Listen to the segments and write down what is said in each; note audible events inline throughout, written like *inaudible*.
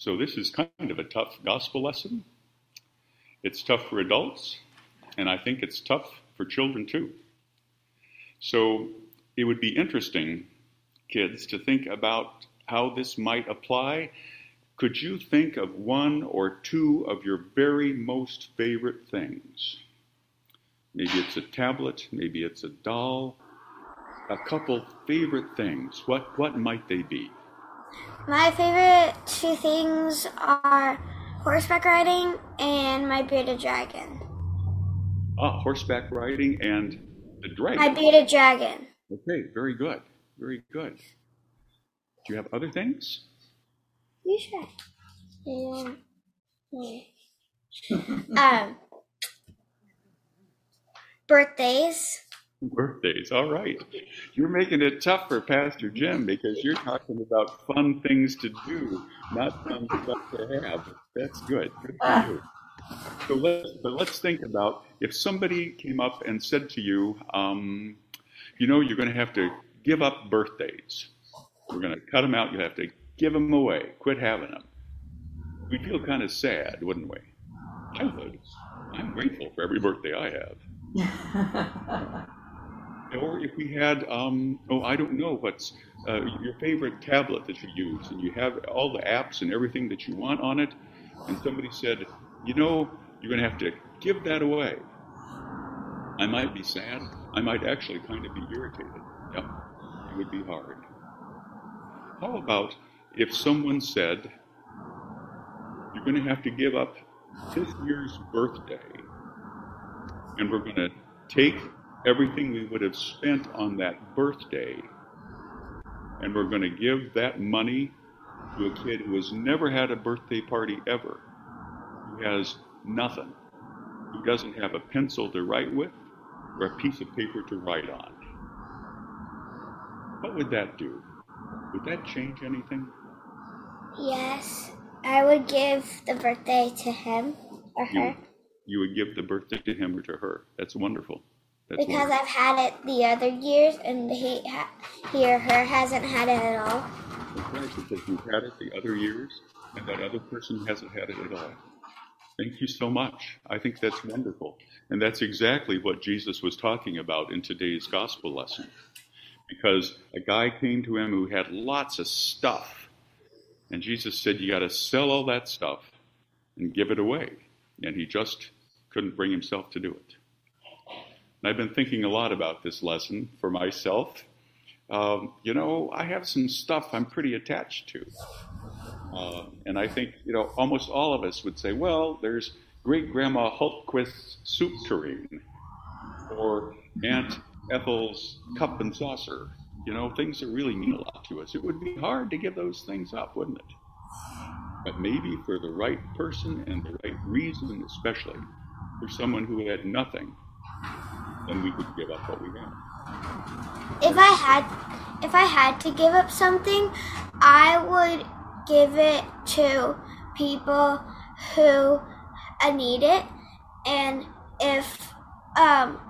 So this is kind of a tough gospel lesson. It's tough for adults, and I think it's tough for children too. So it would be interesting, kids, to think about how this might apply. Could you think of one or two of your very most favorite things? Maybe it's a tablet, maybe it's a doll, a couple favorite things. What what might they be? My favorite two things are horseback riding and my bearded dragon. Ah, horseback riding and the dragon. My bearded dragon. Okay, very good. Very good. Do you have other things? You should. Yeah. yeah. *laughs* um, birthdays. Birthdays, all right. You're making it tough for Pastor Jim because you're talking about fun things to do, not fun stuff to have. That's good. Good for you. So let's, but let's think about if somebody came up and said to you, um, you know, you're going to have to give up birthdays. We're going to cut them out. You have to give them away. Quit having them. We'd feel kind of sad, wouldn't we? I would. I'm grateful for every birthday I have. *laughs* or if we had, um, oh, I don't know, what's uh, your favorite tablet that you use, and you have all the apps and everything that you want on it, and somebody said, you know, you're going to have to give that away. I might be sad. I might actually kind of be irritated. Yep, it would be hard. How about if someone said, you're going to have to give up this year's birthday, and we're going to take everything we would have spent on that birthday, and we're going to give that money to a kid who has never had a birthday party ever, who has nothing, who doesn't have a pencil to write with or a piece of paper to write on. What would that do? Would that change anything? Yes, I would give the birthday to him or her. You, you would give the birthday to him or to her. That's wonderful. That's because wonderful. I've had it the other years and he, ha- he or her hasn't had it at all. Right, because you've had it the other years and that other person hasn't had it at all. Thank you so much. I think that's wonderful. And that's exactly what Jesus was talking about in today's gospel lesson. Because a guy came to him who had lots of stuff. And Jesus said, You got to sell all that stuff and give it away. And he just couldn't bring himself to do it. And I've been thinking a lot about this lesson for myself. Um, you know, I have some stuff I'm pretty attached to. Uh, and I think, you know, almost all of us would say, well, there's great grandma Hultquist's soup tureen or Aunt Ethel's cup and saucer. You know, things that really mean a lot to us. It would be hard to give those things up, wouldn't it? But maybe for the right person and the right reason, especially for someone who had nothing, then we could give up what we have. If I had if I had to give up something, I would give it to people who need it. And if um,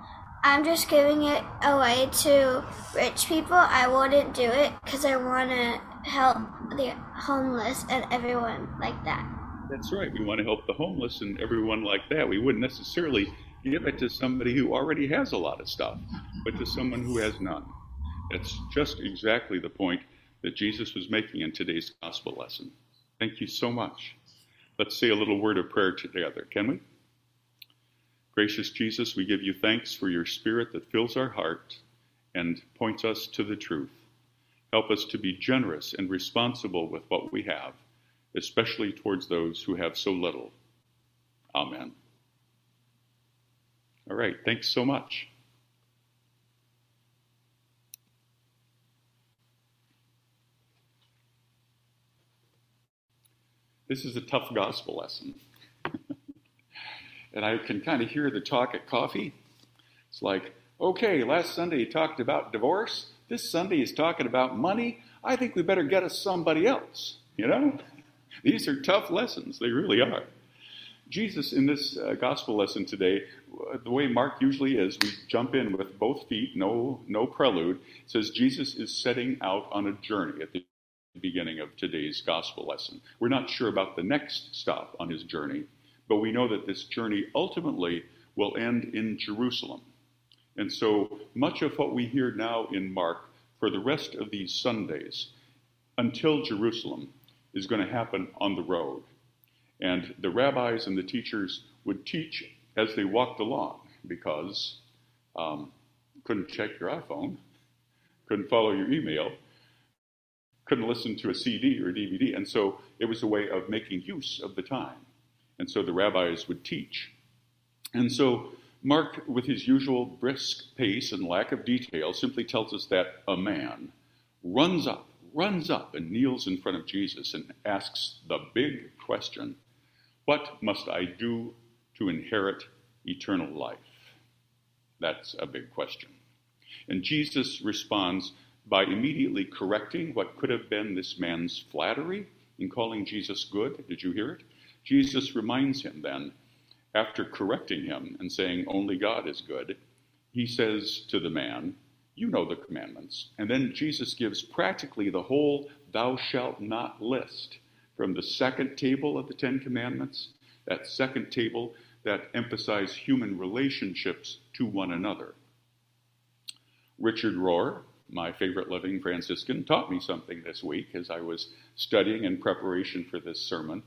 I'm just giving it away to rich people, I wouldn't do it because I want to help the homeless and everyone like that. That's right. We want to help the homeless and everyone like that. We wouldn't necessarily give it to somebody who already has a lot of stuff, but to someone who has none. That's just exactly the point that Jesus was making in today's gospel lesson. Thank you so much. Let's say a little word of prayer together, can we? Gracious Jesus, we give you thanks for your spirit that fills our heart and points us to the truth. Help us to be generous and responsible with what we have, especially towards those who have so little. Amen. All right, thanks so much. This is a tough gospel lesson. *laughs* and I can kind of hear the talk at coffee. It's like, okay, last Sunday he talked about divorce. This Sunday he's talking about money. I think we better get us somebody else. You know? *laughs* These are tough lessons. They really are. Jesus, in this uh, gospel lesson today, the way Mark usually is, we jump in with both feet, no, no prelude, says Jesus is setting out on a journey. At the beginning of today's gospel lesson. We're not sure about the next stop on his journey, but we know that this journey ultimately will end in Jerusalem. And so much of what we hear now in Mark for the rest of these Sundays until Jerusalem is going to happen on the road. And the rabbis and the teachers would teach as they walked along because um, couldn't check your iPhone, couldn't follow your email, couldn't listen to a CD or a DVD. And so it was a way of making use of the time. And so the rabbis would teach. And so Mark, with his usual brisk pace and lack of detail, simply tells us that a man runs up, runs up, and kneels in front of Jesus and asks the big question What must I do to inherit eternal life? That's a big question. And Jesus responds by immediately correcting what could have been this man's flattery in calling Jesus good. Did you hear it? Jesus reminds him then after correcting him and saying, Only God is good, he says to the man, You know the commandments. And then Jesus gives practically the whole thou shalt not list from the second table of the Ten Commandments, that second table that emphasize human relationships to one another. Richard Rohr, my favorite living Franciscan, taught me something this week as I was studying in preparation for this sermon.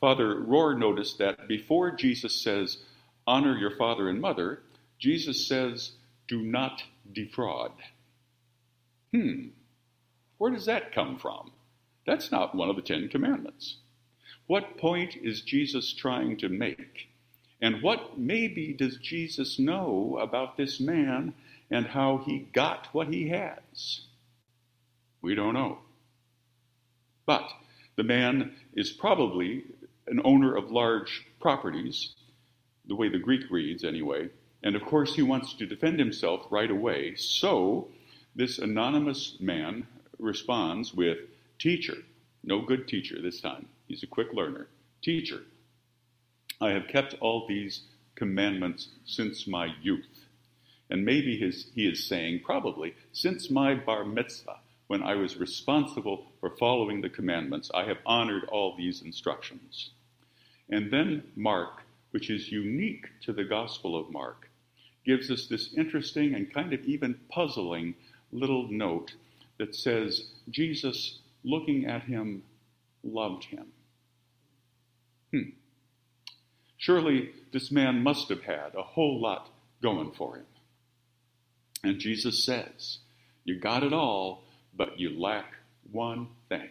Father Rohr noticed that before Jesus says, honor your father and mother, Jesus says, do not defraud. Hmm, where does that come from? That's not one of the Ten Commandments. What point is Jesus trying to make? And what maybe does Jesus know about this man and how he got what he has? We don't know. But the man is probably an owner of large properties, the way the Greek reads anyway, and of course he wants to defend himself right away. So this anonymous man responds with, Teacher, no good teacher this time, he's a quick learner. Teacher, I have kept all these commandments since my youth. And maybe his, he is saying, probably, since my bar mitzvah, when I was responsible for following the commandments, I have honored all these instructions. And then Mark, which is unique to the Gospel of Mark, gives us this interesting and kind of even puzzling little note that says Jesus, looking at him, loved him. Hmm. Surely this man must have had a whole lot going for him. And Jesus says, You got it all, but you lack one thing.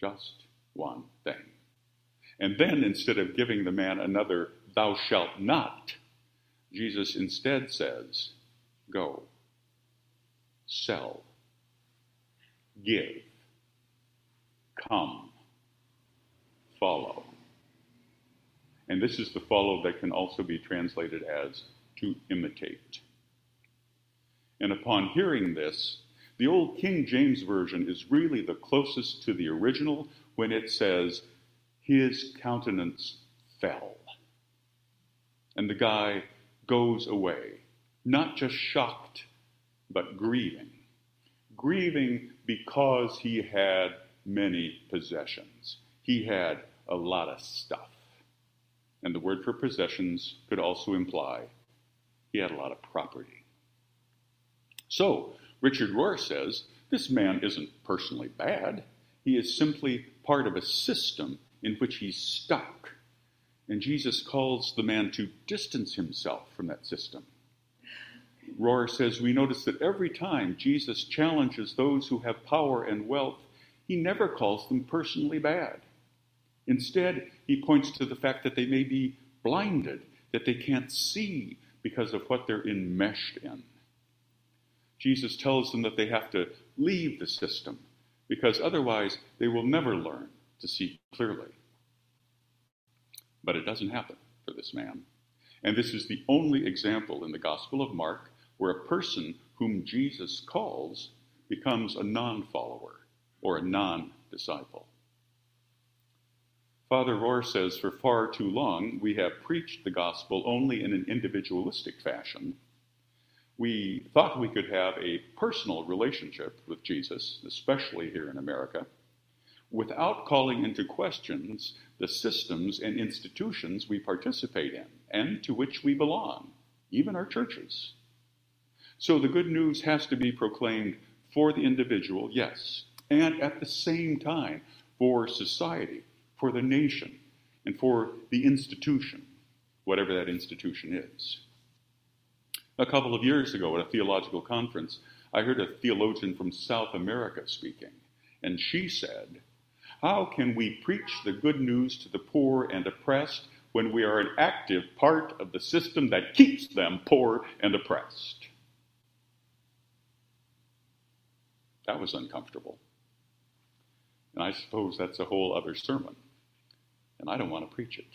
Just one thing. And then instead of giving the man another, thou shalt not, Jesus instead says, Go, sell, give, come, follow. And this is the follow that can also be translated as to imitate. And upon hearing this, the old King James Version is really the closest to the original when it says, his countenance fell. And the guy goes away, not just shocked, but grieving. Grieving because he had many possessions. He had a lot of stuff. And the word for possessions could also imply he had a lot of property. So, Richard Rohr says this man isn't personally bad. He is simply part of a system in which he's stuck. And Jesus calls the man to distance himself from that system. Rohr says we notice that every time Jesus challenges those who have power and wealth, he never calls them personally bad. Instead, he points to the fact that they may be blinded, that they can't see because of what they're enmeshed in. Jesus tells them that they have to leave the system because otherwise they will never learn to see clearly. But it doesn't happen for this man. And this is the only example in the Gospel of Mark where a person whom Jesus calls becomes a non follower or a non disciple. Father Rohr says for far too long we have preached the gospel only in an individualistic fashion. We thought we could have a personal relationship with Jesus, especially here in America. without calling into questions the systems and institutions we participate in and to which we belong, even our churches. So the good news has to be proclaimed for the individual, yes, and at the same time for society, for the nation, and for the institution, whatever that institution is. A couple of years ago at a theological conference, I heard a theologian from South America speaking, and she said, How can we preach the good news to the poor and oppressed when we are an active part of the system that keeps them poor and oppressed? That was uncomfortable. And I suppose that's a whole other sermon. And I don't want to preach it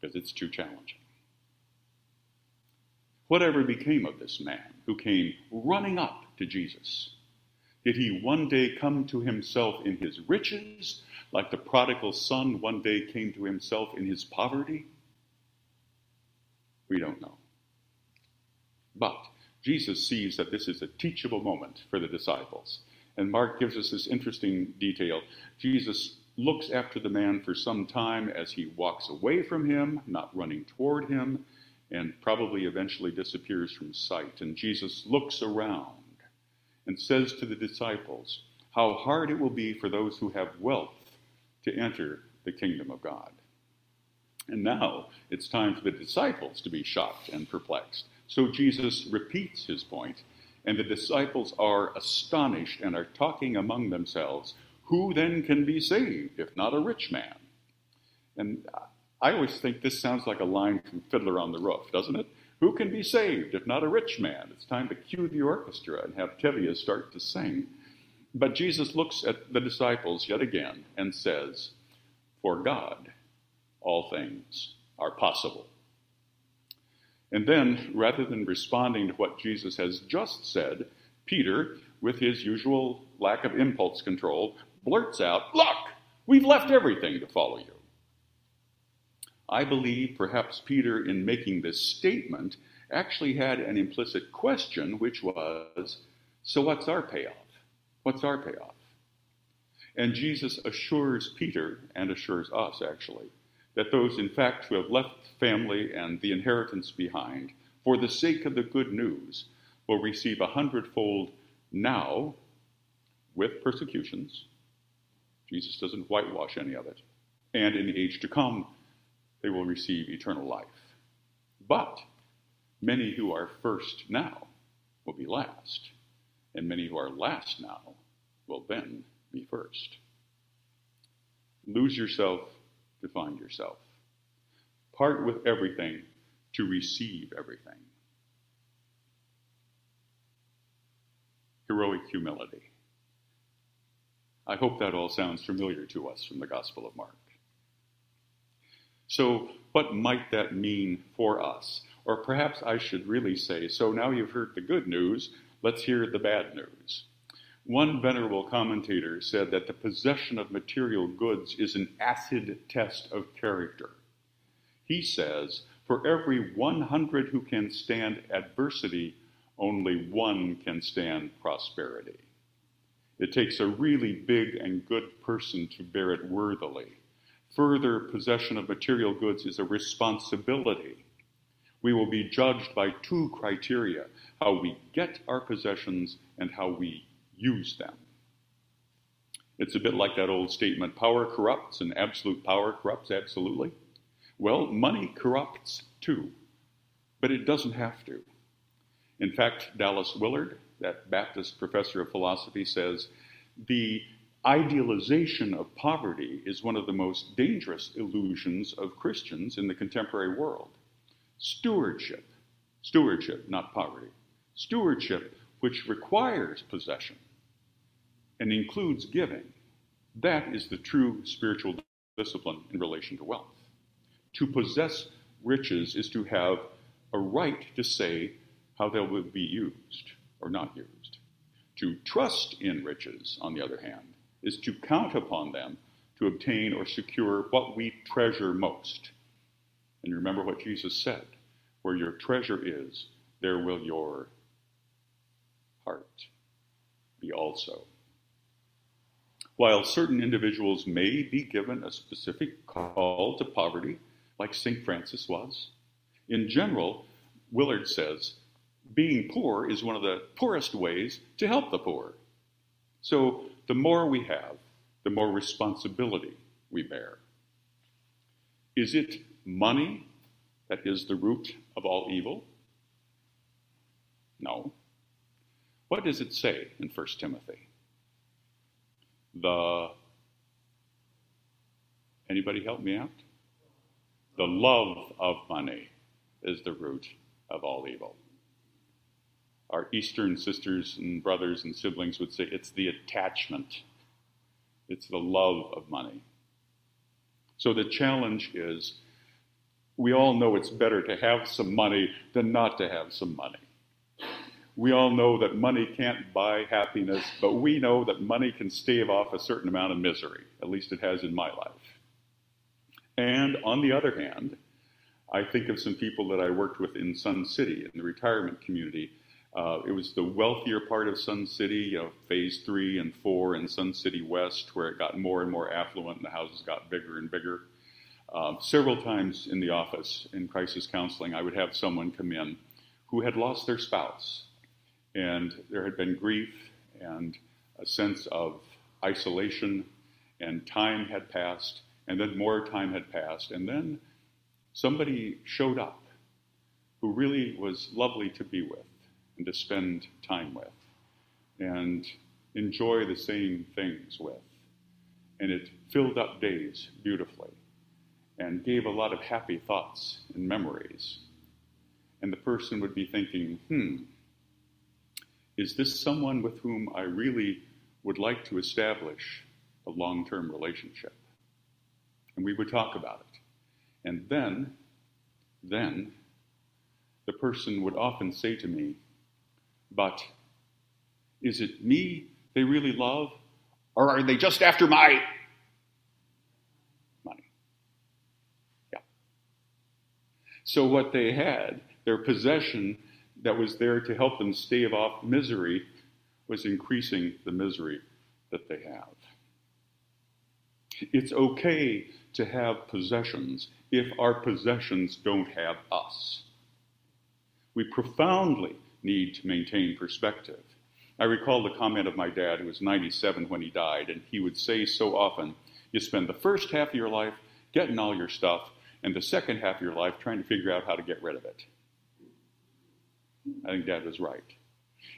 because it's too challenging. Whatever became of this man who came running up to Jesus? Did he one day come to himself in his riches, like the prodigal son one day came to himself in his poverty? We don't know. But Jesus sees that this is a teachable moment for the disciples. And Mark gives us this interesting detail. Jesus looks after the man for some time as he walks away from him, not running toward him, and probably eventually disappears from sight. And Jesus looks around and says to the disciples, How hard it will be for those who have wealth to enter the kingdom of God. And now it's time for the disciples to be shocked and perplexed. So Jesus repeats his point, and the disciples are astonished and are talking among themselves, Who then can be saved if not a rich man? And I always think this sounds like a line from Fiddler on the Roof, doesn't it? Who can be saved if not a rich man? It's time to cue the orchestra and have Tevye start to sing. But Jesus looks at the disciples yet again and says, For God, all things are possible. And then, rather than responding to what Jesus has just said, Peter, with his usual lack of impulse control, blurts out, Look, we've left everything to follow you. I believe perhaps Peter, in making this statement, actually had an implicit question, which was, So what's our payoff? What's our payoff? And Jesus assures Peter, and assures us actually, that those, in fact, who have left family and the inheritance behind for the sake of the good news will receive a hundredfold now with persecutions. Jesus doesn't whitewash any of it. And in the age to come, they will receive eternal life. But many who are first now will be last, and many who are last now will then be first. Lose yourself to find yourself. Part with everything to receive everything. Heroic humility. I hope that all sounds familiar to us from the Gospel of Mark. So, what might that mean for us? Or perhaps I should really say, so now you've heard the good news, let's hear the bad news. One venerable commentator said that the possession of material goods is an acid test of character. He says, for every 100 who can stand adversity, only one can stand prosperity. It takes a really big and good person to bear it worthily. Further, possession of material goods is a responsibility. We will be judged by two criteria how we get our possessions and how we use them. It's a bit like that old statement power corrupts and absolute power corrupts absolutely. Well, money corrupts too, but it doesn't have to. In fact, Dallas Willard, that Baptist professor of philosophy, says the idealization of poverty is one of the most dangerous illusions of Christians in the contemporary world. Stewardship, stewardship, not poverty, stewardship, which requires possession, and includes giving. That is the true spiritual discipline in relation to wealth. To possess riches is to have a right to say how they will be used or not used. To trust in riches, on the other hand, is to count upon them to obtain or secure what we treasure most. And remember what Jesus said where your treasure is, there will your heart be also. While certain individuals may be given a specific call to poverty, like St. Francis was, in general, Willard says, being poor is one of the poorest ways to help the poor. So the more we have, the more responsibility we bear. Is it money that is the root of all evil? No. What does it say in 1 Timothy? The anybody help me out? The love of money is the root of all evil. Our Eastern sisters and brothers and siblings would say it's the attachment, it's the love of money. So the challenge is we all know it's better to have some money than not to have some money. We all know that money can't buy happiness, but we know that money can stave off a certain amount of misery. At least it has in my life. And on the other hand, I think of some people that I worked with in Sun City, in the retirement community. Uh, it was the wealthier part of Sun City, you know, phase three and four in Sun City West, where it got more and more affluent and the houses got bigger and bigger. Uh, several times in the office in crisis counseling, I would have someone come in who had lost their spouse, and there had been grief and a sense of isolation, and time had passed, and then more time had passed, and then somebody showed up who really was lovely to be with and to spend time with and enjoy the same things with. And it filled up days beautifully and gave a lot of happy thoughts and memories. And the person would be thinking, hmm, is this someone with whom I really would like to establish a long term relationship? And we would talk about it. And then, then, the person would often say to me, but is it me they really love? Or are they just after my money? Yeah. So, what they had, their possession that was there to help them stave off misery, was increasing the misery that they have. It's okay to have possessions if our possessions don't have us. We profoundly need to maintain perspective. I recall the comment of my dad, who was 97 when he died, and he would say so often, You spend the first half of your life getting all your stuff, and the second half of your life trying to figure out how to get rid of it. I think Dad was right.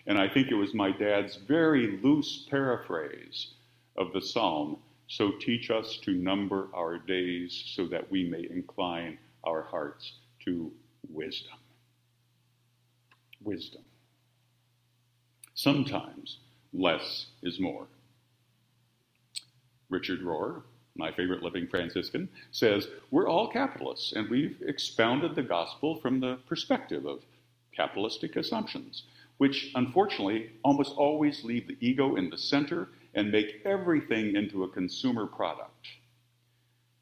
And I think it was my dad's very loose paraphrase of the psalm So teach us to number our days so that we may incline our hearts to wisdom. Wisdom. Sometimes less is more. Richard Rohr, my favorite living Franciscan, says we're all capitalists, and we've expounded the gospel from the perspective of capitalistic assumptions, which unfortunately almost always leave the ego in the center and make everything into a consumer product.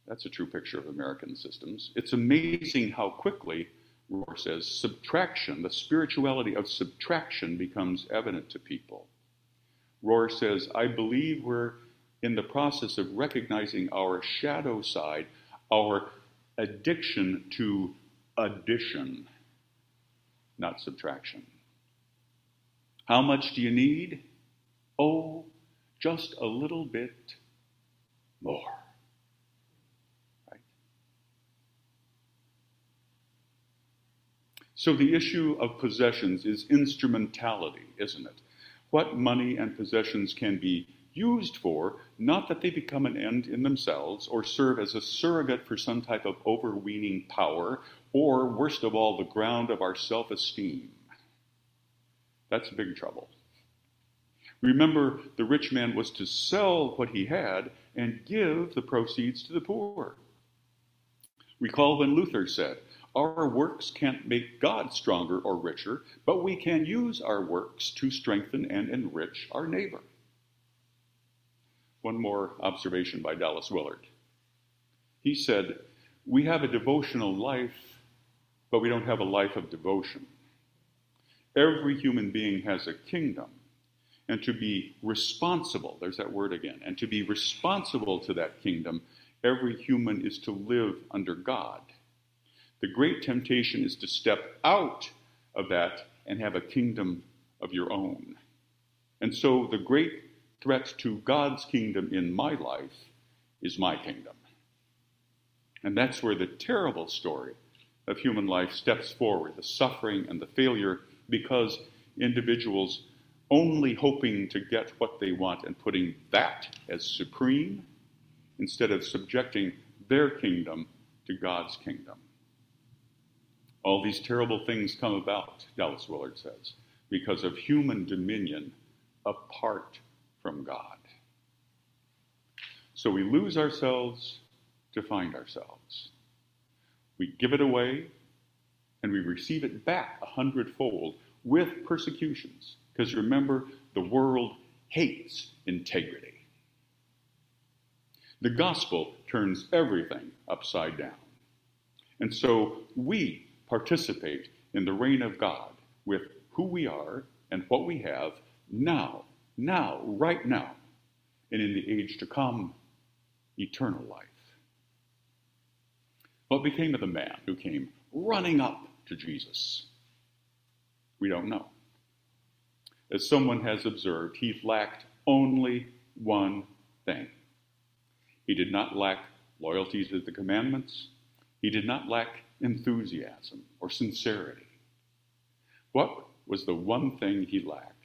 That's a true picture of American systems. It's amazing how quickly, Rohr says, subtraction, the spirituality of subtraction, becomes evident to people. Rohr says, I believe we're in the process of recognizing our shadow side, our addiction to addition, not subtraction. How much do you need? Oh, just a little bit more. Right? So the issue of possessions is instrumentality, isn't it? What money and possessions can be used for, not that they become an end in themselves or serve as a surrogate for some type of overweening power, or worst of all, the ground of our self esteem. That's big trouble. Remember, the rich man was to sell what he had and give the proceeds to the poor. Recall when Luther said, Our works can't make God stronger or richer, but we can use our works to strengthen and enrich our neighbor. One more observation by Dallas Willard. He said, We have a devotional life, but we don't have a life of devotion. Every human being has a kingdom, and to be responsible. There's that word again. And to be responsible to that kingdom, every human is to live under God. The great temptation is to step out of that and have a kingdom of your own. And so the great threat to God's kingdom in my life is my kingdom. And that's where the terrible story of human life steps forward the suffering and the failure because individuals only hoping to get what they want and putting that as supreme instead of subjecting their kingdom to God's kingdom. All these terrible things come about, Dallas Willard says, because of human dominion apart from God. So we lose ourselves to find ourselves. We give it away and we receive it back a hundredfold with persecutions. Because remember, the world hates integrity. The gospel turns everything upside down. And so we participate in the reign of God with who we are and what we have now, now, right now, and in the age to come, eternal life. What became of the man who came running up to Jesus? We don't know. As someone has observed, he lacked only one thing. He did not lack loyalty to the commandments. He did not lack enthusiasm or sincerity. What was the one thing he lacked?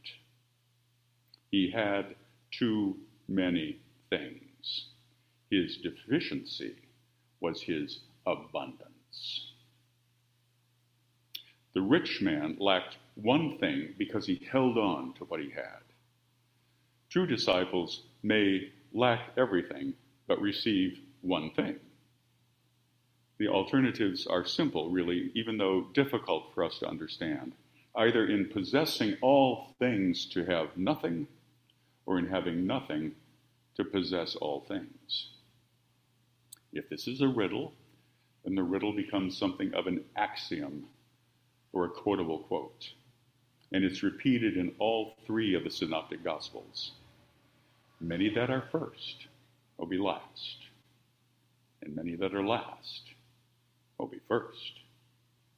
He had too many things. His deficiency was his abundance. The rich man lacked one thing because he held on to what he had. True disciples may lack everything but receive one thing. The alternatives are simple, really, even though difficult for us to understand. Either in possessing all things to have nothing, or in having nothing to possess all things. If this is a riddle, then the riddle becomes something of an axiom or a quotable quote. And it's repeated in all three of the Synoptic Gospels. Many that are first will be last, and many that are last will be first.